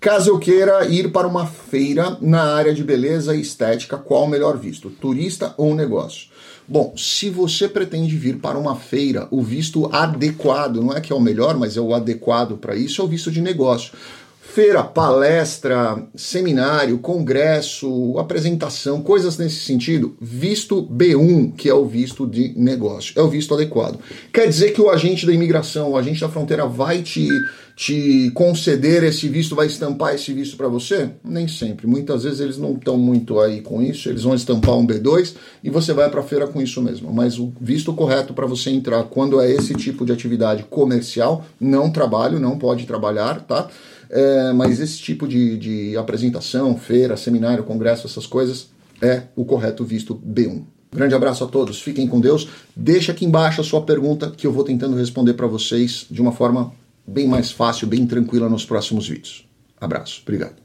Caso eu queira ir para uma feira na área de beleza e estética, qual o melhor visto? Turista ou negócio? Bom, se você pretende vir para uma feira, o visto adequado, não é que é o melhor, mas é o adequado para isso, é o visto de negócio. Feira, palestra, seminário, congresso, apresentação, coisas nesse sentido, visto B1, que é o visto de negócio, é o visto adequado. Quer dizer que o agente da imigração, o agente da fronteira vai te, te conceder esse visto, vai estampar esse visto para você? Nem sempre. Muitas vezes eles não estão muito aí com isso, eles vão estampar um B2 e você vai para a feira com isso mesmo. Mas o visto correto para você entrar quando é esse tipo de atividade comercial, não trabalho, não pode trabalhar, tá? É, mas esse tipo de, de apresentação, feira, seminário, congresso, essas coisas, é o correto visto B1. Grande abraço a todos, fiquem com Deus. Deixa aqui embaixo a sua pergunta que eu vou tentando responder para vocês de uma forma bem mais fácil, bem tranquila nos próximos vídeos. Abraço, obrigado.